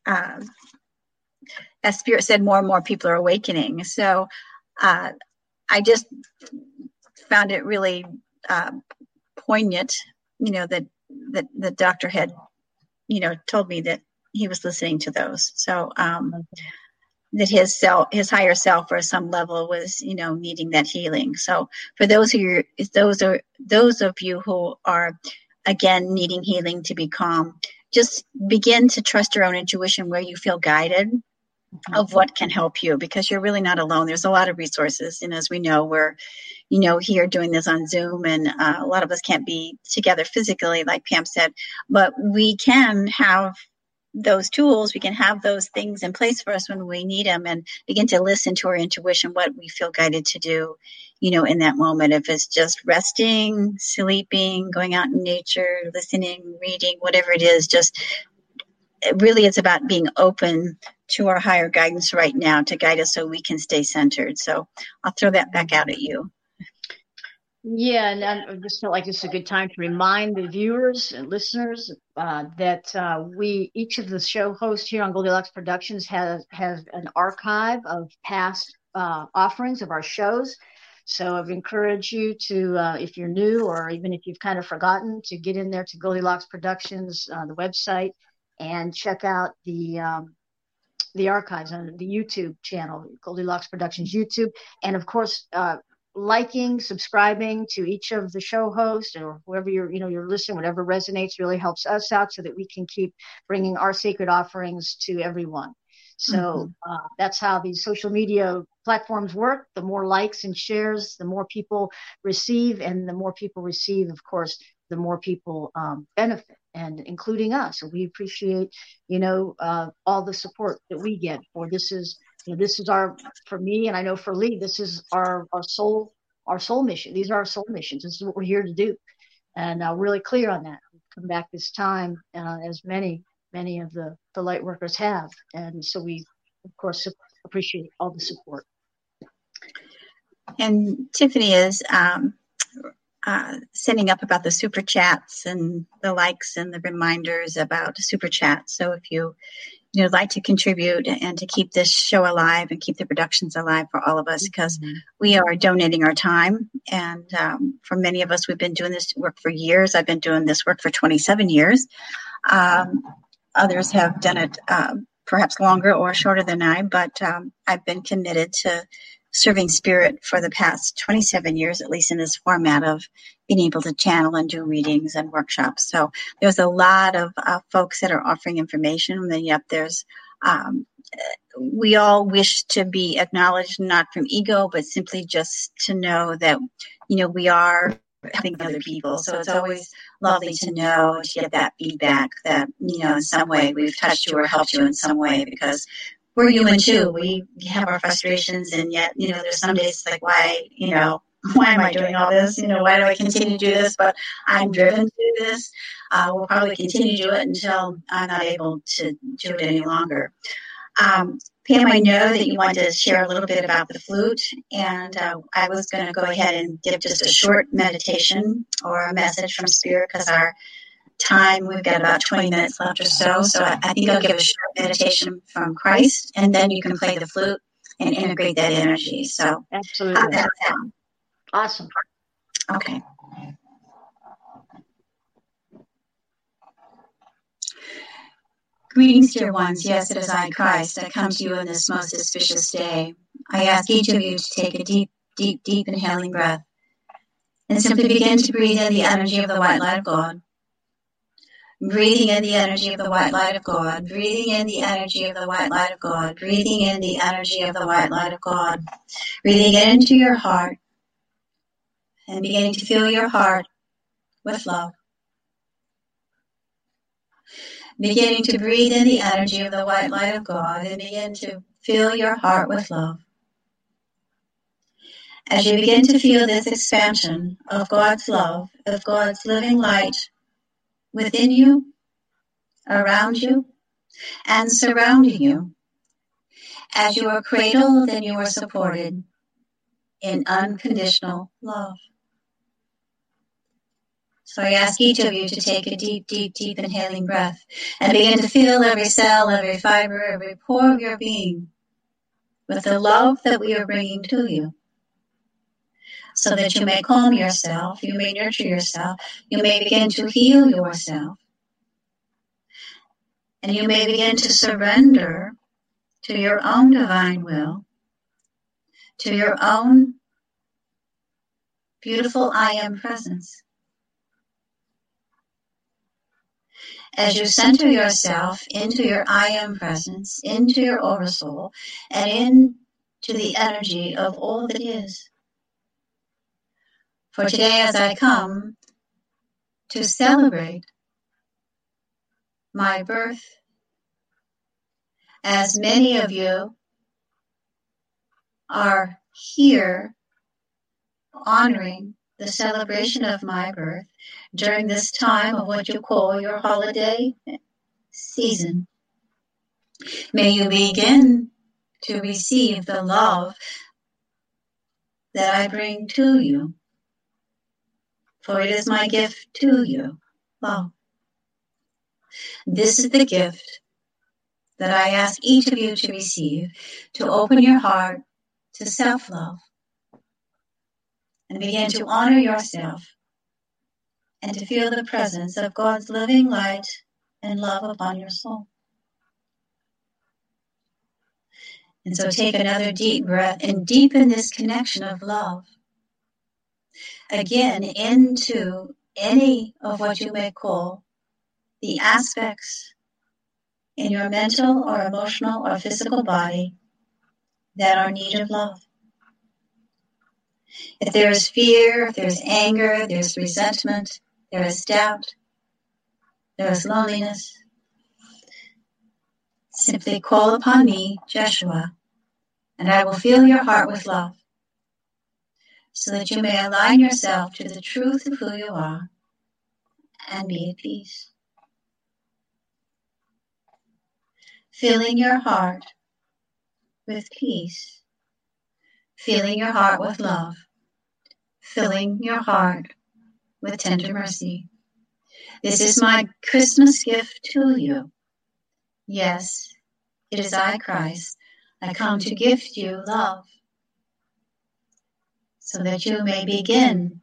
uh, as Spirit said, more and more people are awakening. So uh, I just found it really uh, poignant, you know, that that the doctor had, you know, told me that he was listening to those. So um, that his self, his higher self, or some level, was, you know, needing that healing. So for those who are, those are those of you who are again needing healing to be calm just begin to trust your own intuition where you feel guided mm-hmm. of what can help you because you're really not alone there's a lot of resources and as we know we're you know here doing this on zoom and uh, a lot of us can't be together physically like pam said but we can have those tools, we can have those things in place for us when we need them and begin to listen to our intuition, what we feel guided to do, you know, in that moment. If it's just resting, sleeping, going out in nature, listening, reading, whatever it is, just it really it's about being open to our higher guidance right now to guide us so we can stay centered. So I'll throw that back out at you. Yeah, and I just felt like this is a good time to remind the viewers and listeners uh, that uh, we each of the show hosts here on Goldilocks Productions has has an archive of past uh, offerings of our shows. So I've encouraged you to, uh, if you're new or even if you've kind of forgotten, to get in there to Goldilocks Productions, uh, the website, and check out the um, the archives on the YouTube channel, Goldilocks Productions YouTube, and of course uh, liking, subscribing to each of the show hosts or whoever you're, you know, you're listening, whatever resonates really helps us out so that we can keep bringing our sacred offerings to everyone. So mm-hmm. uh, that's how these social media platforms work. The more likes and shares, the more people receive, and the more people receive, of course, the more people um, benefit, and including us. So we appreciate, you know, uh, all the support that we get for this is you know, this is our for me and I know for Lee, this is our our soul our soul mission. These are our soul missions. This is what we're here to do, and uh, really clear on that. We come back this time, uh, as many many of the the light workers have, and so we of course appreciate all the support. And Tiffany is um, uh, sending up about the super chats and the likes and the reminders about super chats. So if you you know like to contribute and to keep this show alive and keep the productions alive for all of us because mm-hmm. we are donating our time. And um, for many of us we've been doing this work for years. I've been doing this work for 27 years. Um, others have done it uh, perhaps longer or shorter than i but um, i've been committed to serving spirit for the past 27 years, at least in this format of being able to channel and do readings and workshops. So there's a lot of uh, folks that are offering information. And then, yep, there's um, we all wish to be acknowledged not from ego, but simply just to know that you know we are helping other people. So it's always lovely to know to get that feedback that you know in some way we've touched you or helped you in some way because we're human too. We have our frustrations, and yet, you know, there's some days like, why, you know, (laughs) why am I doing all this? You know, why do I continue to do this? But I'm driven to this. Uh, we'll probably continue to do it until I'm not able to do it any longer. Um, Pam, I know that you wanted to share a little bit about the flute, and uh, I was going to go ahead and give just a short meditation or a message from Spirit because our time. We've got about 20 minutes left or so. So I, I think I'll give a short meditation from Christ, and then you can play the flute and integrate that energy. So absolutely, awesome. Okay. Greetings, dear ones. Yes, it is I, Christ. I come to you on this most auspicious day. I ask each of you to take a deep, deep, deep inhaling breath and simply begin to breathe in the energy of the white light of God. Breathing in the energy of the white light of God. Breathing in the energy of the white light of God. Breathing in the energy of the white light of God. Breathing it into your heart and beginning to fill your heart with love. Beginning to breathe in the energy of the white light of God and begin to fill your heart with love. As you begin to feel this expansion of God's love, of God's living light within you, around you, and surrounding you, as you are cradled and you are supported in unconditional love. So I ask each of you to take a deep, deep, deep inhaling breath and begin to feel every cell, every fiber, every pore of your being with the love that we are bringing to you. So that you may calm yourself, you may nurture yourself, you may begin to heal yourself, and you may begin to surrender to your own divine will, to your own beautiful I am presence. as you center yourself into your I am presence, into your oversoul, and into the energy of all that is. For today, as I come to celebrate my birth, as many of you are here honoring the celebration of my birth during this time of what you call your holiday season. May you begin to receive the love that I bring to you, for it is my gift to you, love. This is the gift that I ask each of you to receive, to open your heart to self love and begin to honor yourself and to feel the presence of God's living light and love upon your soul. And so take another deep breath and deepen this connection of love again into any of what you may call the aspects in your mental or emotional or physical body that are need of love. If there is fear, if there's anger, there's resentment, there is doubt, there is loneliness, simply call upon me, Jeshua, and I will fill your heart with love, so that you may align yourself to the truth of who you are and be at peace. Filling your heart with peace filling your heart with love, filling your heart with tender mercy. This is my Christmas gift to you. Yes, it is I, Christ. I come to gift you love so that you may begin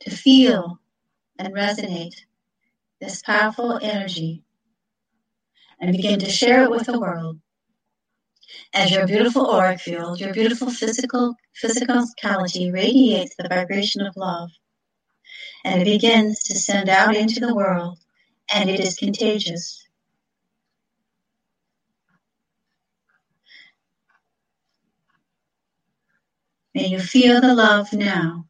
to feel and resonate this powerful energy and begin to share it with the world as your beautiful auric field, your beautiful physical physicality radiates the vibration of love, and it begins to send out into the world, and it is contagious. May you feel the love now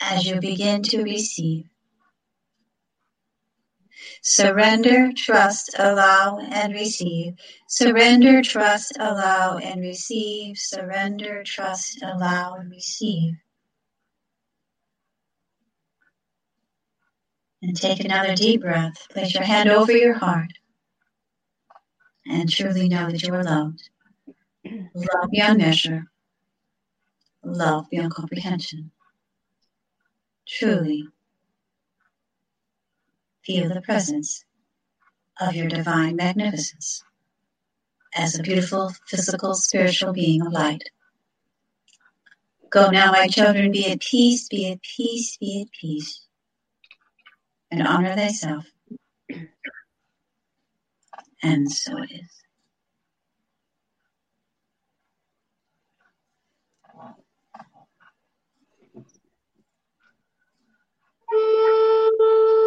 as you begin to receive. Surrender, trust, allow, and receive. Surrender, trust, allow, and receive. Surrender, trust, allow, and receive. And take another deep breath. Place your hand over your heart and truly know that you are loved. Love beyond measure. Love beyond comprehension. Truly feel the presence of your divine magnificence as a beautiful physical spiritual being of light. Go now, my children, be at peace, be at peace, be at peace. and honor thyself. And so it is. And (laughs) so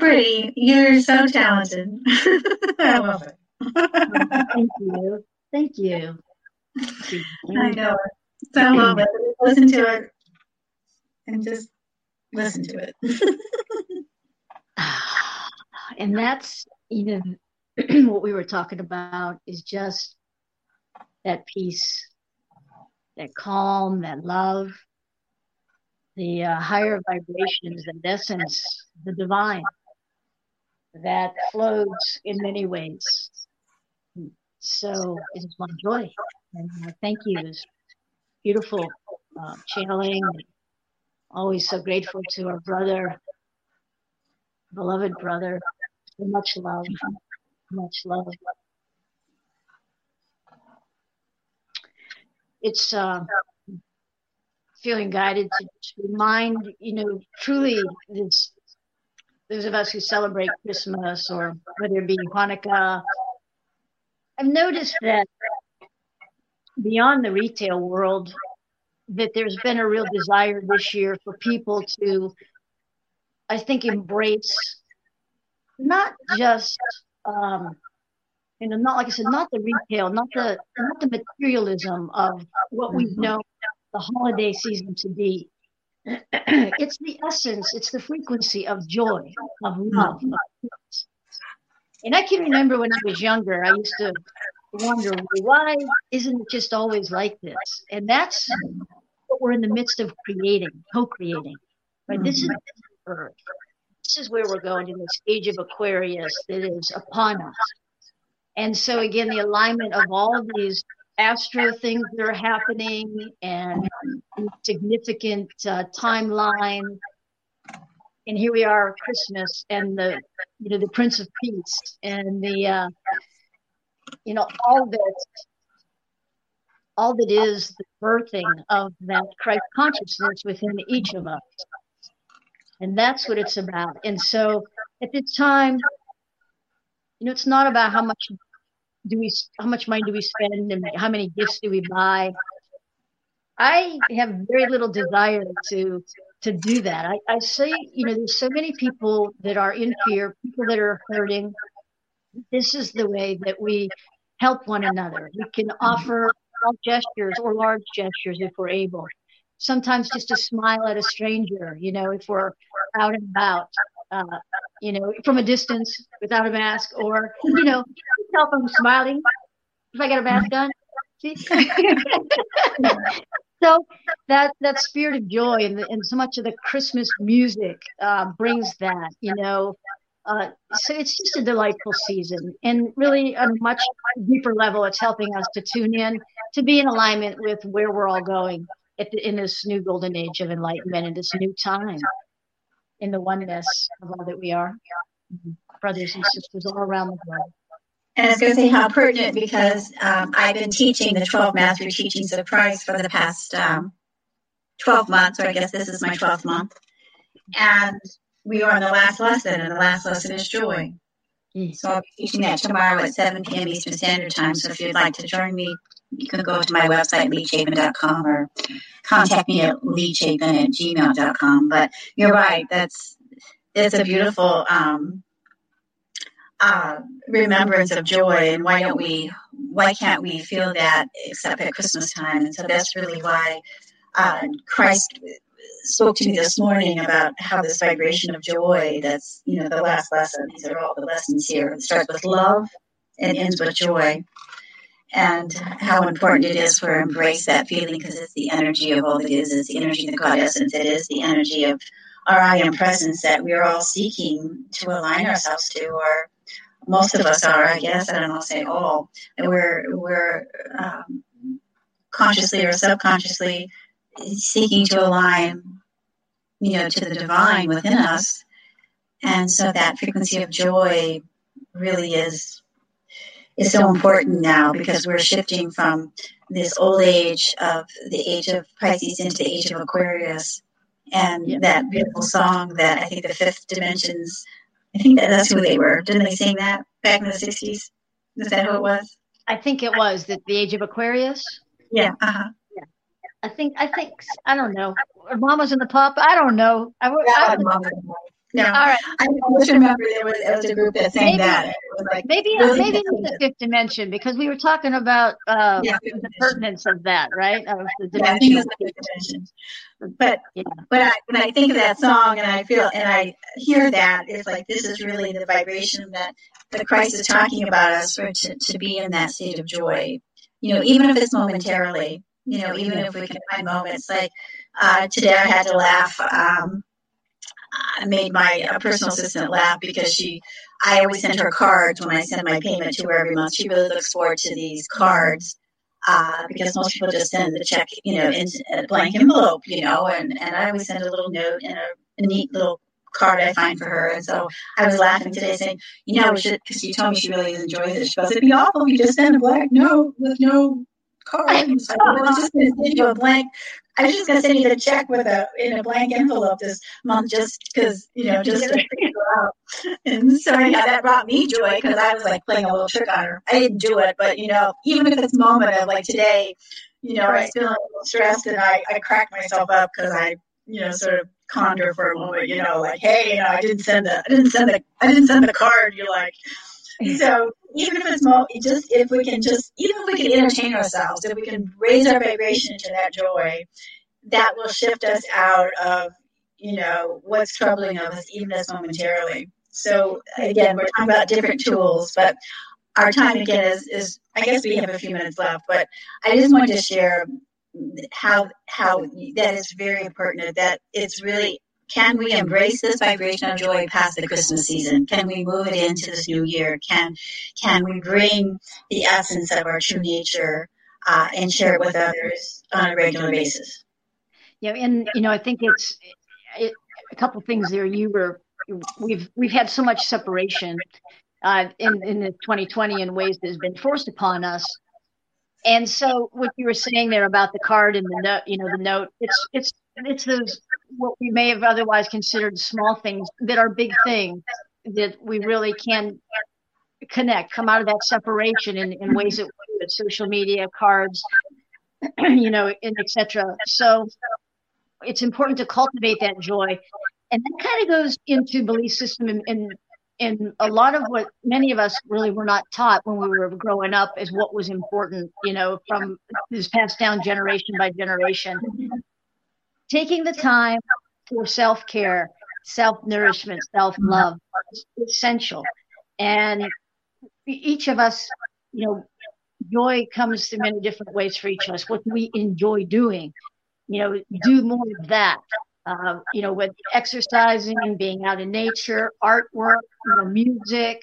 pretty. You're so talented. (laughs) I love it. Thank you. Thank you. I know. So I love it. Listen to it and just listen to it. (sighs) and that's you (clears throat) know what we were talking about is just that peace, that calm, that love, the uh, higher vibrations and essence, the divine that flows in many ways. So it is my joy. And uh, thank you. It's beautiful uh, channeling. Always so grateful to our brother, beloved brother. So much love, much love. It's uh, feeling guided to remind, you know, truly this, those of us who celebrate Christmas or whether it be Hanukkah, I've noticed that beyond the retail world, that there's been a real desire this year for people to, I think, embrace not just, um, you know, not like I said, not the retail, not the not the materialism of what we've mm-hmm. known the holiday season to be. (clears throat) it's the essence, it's the frequency of joy, of love. Of and I can remember when I was younger, I used to wonder why isn't it just always like this? And that's what we're in the midst of creating, co-creating. Right? This is Earth. This is where we're going in this age of Aquarius that is upon us. And so again, the alignment of all of these astro things that are happening and significant uh, timeline. And here we are, Christmas, and the you know the Prince of Peace, and the uh, you know all that all that is the birthing of that Christ consciousness within each of us, and that's what it's about. And so at this time, you know, it's not about how much do we how much money do we spend and how many gifts do we buy i have very little desire to to do that. I, I say, you know, there's so many people that are in fear, people that are hurting. This is the way that we help one another. We can offer small gestures or large gestures if we're able. Sometimes just a smile at a stranger, you know, if we're out and about, uh, you know, from a distance without a mask, or, you know, help them smiling if I got a mask on. See? (laughs) so that that spirit of joy and, the, and so much of the Christmas music uh, brings that, you know. Uh, so it's just a delightful season, and really on a much deeper level, it's helping us to tune in, to be in alignment with where we're all going the, in this new golden age of enlightenment and this new time, in the oneness of all that we are, brothers and sisters all around the world. And I was going to say how pertinent because um, I've been teaching the 12 Master Teachings of Christ for the past um, 12 months, or I guess this is my 12th month. And we are on the last lesson, and the last lesson is joy. So I'll be teaching that tomorrow at 7 p.m. Eastern Standard Time. So if you'd like to join me, you can go to my website, leechapin.com, or contact me at leechapin at gmail.com. But you're right, that's it's a beautiful um, uh, remembrance of joy, and why don't we? Why can't we feel that except at Christmas time? And so that's really why uh, Christ spoke to me this morning about how this vibration of joy. That's you know the last lesson. These are all the lessons here. It starts with love and ends with joy. And how important it is for embrace that feeling because it's the energy of all that is. It's the energy of the God essence. It is the energy of our I am presence that we're all seeking to align ourselves to, or most of us are, I guess. I don't know, say all. And we're we're um, consciously or subconsciously seeking to align, you know, to the divine within us. And so that frequency of joy really is is so important now because we're shifting from this old age of the age of Pisces into the age of Aquarius. And that beautiful song that I think the fifth dimensions I think that that's who they were. Didn't they sing that back in the 60s? Is that who it was? I think it was the, the age of Aquarius. Yeah. Uh-huh. Yeah. I think, I think, I don't know. Or Mamas and the Papas. I don't know. I, yeah, I, no, all right. I just remember there was, there was a group that sang maybe, that. It was like maybe really maybe it's the fifth dimension because we were talking about uh, yeah, the pertinence of that, right? Of the dimension. Yeah, the dimension. But yeah. when I when I think of that song and I feel and I hear that, it's like this is really the vibration that the Christ is talking about us for to, to be in that state of joy. You know, even if it's momentarily. You know, even if we can find moments like uh, today, I had to laugh. Um, I made my uh, personal assistant laugh because she, I always send her cards when I send my payment to her every month. She really looks forward to these cards uh, because most people just send the check, you know, in a blank envelope, you know, and, and I always send a little note and a, a neat little card I find for her. And so I was laughing today saying, you know, because she told me she really enjoys it. She goes, it'd be awful if you just send a blank note with no I was just going to send you a blank I was just going to send you the check with a in a blank envelope this month, just because you know, just to figure out. And so anyhow, that brought me joy because I was like playing a little trick on her. I didn't do it, but you know, even if it's moment of like today, you know, I was feeling a little stressed and I I cracked myself up because I you know sort of conned her for a moment, you know, like hey, you know, I didn't send the I didn't send the I didn't send the card. You're like. (laughs) So even if it's just if we can just even if we can entertain ourselves, if we can raise our vibration to that joy, that will shift us out of you know what's troubling us, even as momentarily. So again, we're talking about different tools, but our time again is, is I guess we have a few minutes left, but I just wanted to share how how that is very important. That it's really can we embrace this vibration of joy past the Christmas season? Can we move it into this new year? Can can we bring the essence of our true nature uh, and share it with others on a regular basis? Yeah, and you know, I think it's it, a couple things there. You were we've we've had so much separation uh, in in 2020 in ways that has been forced upon us. And so, what you were saying there about the card and the note, you know, the note, it's it's it's those what we may have otherwise considered small things that are big things that we really can connect, come out of that separation in, in ways that social media, cards, (clears throat) you know, and etc. So it's important to cultivate that joy. And that kind of goes into belief system and, and and a lot of what many of us really were not taught when we were growing up is what was important, you know, from this passed down generation by generation. Taking the time for self care, self nourishment, self love is essential. And each of us, you know, joy comes through many different ways for each of us. What do we enjoy doing? You know, do more of that. Uh, you know, with exercising, being out in nature, artwork, you know, music,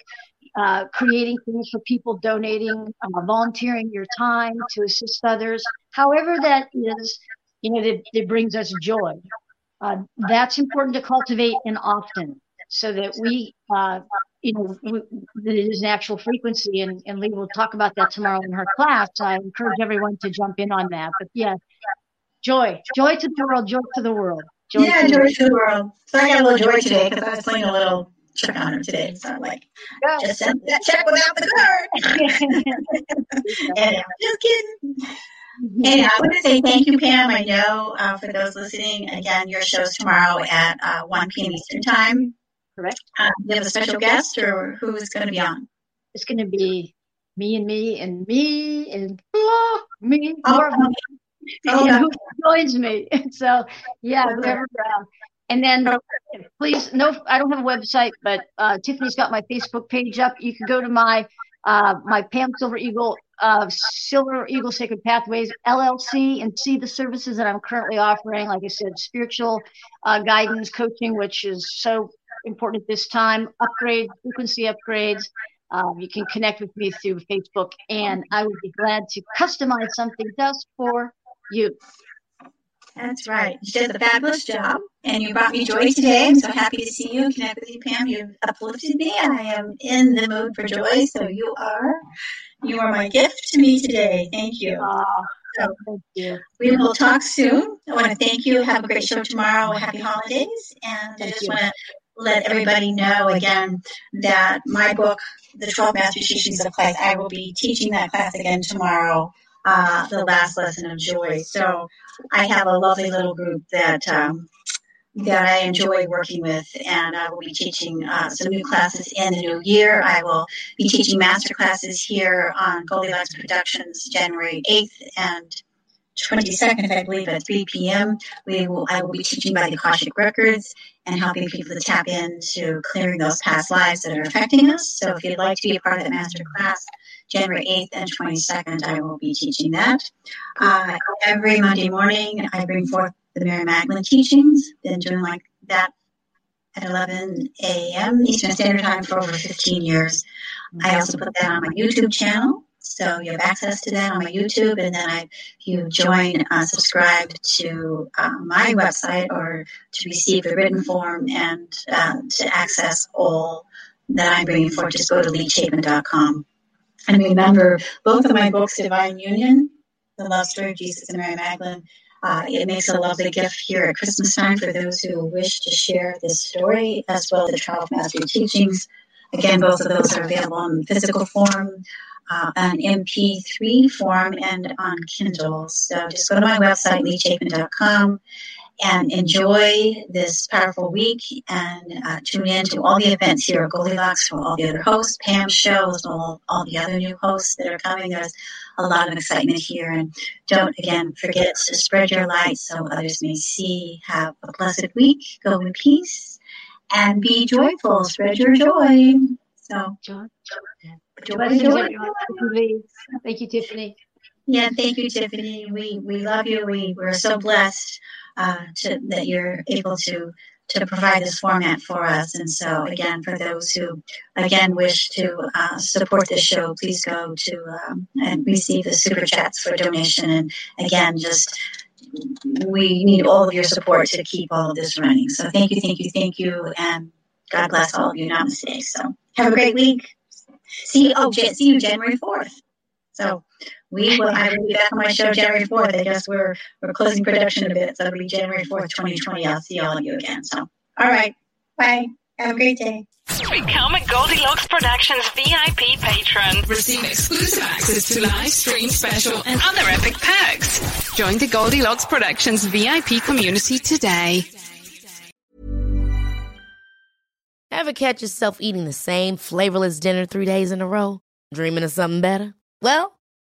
uh, creating things for people, donating, uh, volunteering your time to assist others, however that is, you know, that, that brings us joy. Uh, that's important to cultivate and often so that we, uh, you know, we, it is an actual frequency. And, and Lee will talk about that tomorrow in her class. I encourage everyone to jump in on that. But yeah, joy, joy to the world, joy to the world. Joy yeah, to joy to the world. So I got a little joy today because I was playing a little check on her today. So I'm like, yeah. just send that check without the card. (laughs) (laughs) and just kidding. And I want to say thank you, Pam. I know uh, for those listening, again, your show's tomorrow at uh, 1 p.m. Eastern Time. Correct. Um, you have a special guest, or who is going to be on? It's going to be me and me and me and oh, me. Oh, oh, oh, yeah. (laughs) who joins me. (laughs) So yeah, whoever around. And then please, no, I don't have a website, but uh, Tiffany's got my Facebook page up. You can go to my uh, my Pam Silver Eagle uh, Silver Eagle Sacred Pathways LLC and see the services that I'm currently offering. Like I said, spiritual uh, guidance, coaching, which is so important at this time, upgrades, frequency upgrades. Um, you can connect with me through Facebook, and I would be glad to customize something just for you. That's right. You did a fabulous job, and you brought me joy today. I'm so happy to see you connect with you, Pam. You've uplifted me, and I am in the mood for joy. So you are, you are my gift to me today. Thank you. so, thank you. We will talk soon. I want to thank you. Have a great show tomorrow. Happy holidays, and I just want to let everybody know again that my book, The 12 Master Teachings of Class, I will be teaching that class again tomorrow uh, the last lesson of joy. So I have a lovely little group that um, that I enjoy working with, and I will be teaching uh, some new classes in the new year. I will be teaching master classes here on Goldilocks Productions January 8th and 22nd, I believe, at 3 p.m. We will, I will be teaching by the Akashic Records and helping people to tap into clearing those past lives that are affecting us. So if you'd like to be a part of that master class, January 8th and 22nd, I will be teaching that. Uh, every Monday morning, I bring forth the Mary Magdalene teachings. Been doing like that at 11 a.m. Eastern Standard Time for over 15 years. I also put that on my YouTube channel. So you have access to that on my YouTube, and then I, you join, uh, subscribe to uh, my website or to receive the written form and uh, to access all that I'm bringing forth, just go to leechapin.com. And remember, both of my books, Divine Union, The Love Story of Jesus and Mary Magdalene, uh, it makes a lovely gift here at Christmas time for those who wish to share this story, as well as the 12 Mastery Teachings. Again, both of those are available in physical form, uh, on MP3 form, and on Kindle. So just go to my website, leechapin.com and enjoy this powerful week and uh, tune in to all the events here at Goldilocks for all the other hosts, Pam's shows, all, all the other new hosts that are coming. There's a lot of excitement here. And don't, again, forget to spread your light so others may see. Have a blessed week. Go in peace and be joyful. Spread your joy. So, joy. Joy, joy. Thank you, Tiffany. Yeah, thank you, Tiffany. We we love you. We we're so blessed uh, to, that you're able to to provide this format for us. And so, again, for those who again wish to uh, support this show, please go to um, and receive the super chats for donation. And again, just we need all of your support to keep all of this running. So, thank you, thank you, thank you, and God bless all of you. Namaste. So, have a great week. See, oh, see you January fourth. So we will. I will be back on my show January fourth. I guess we're we're closing production a bit, so it'll be January fourth, twenty twenty. I'll see all of you again. So, all right, bye. Have a great day. Become a Goldilocks Productions VIP patron. Receive exclusive access to live stream special and other epic perks. Join the Goldilocks Productions VIP community today. Ever catch yourself eating the same flavorless dinner three days in a row? Dreaming of something better? Well,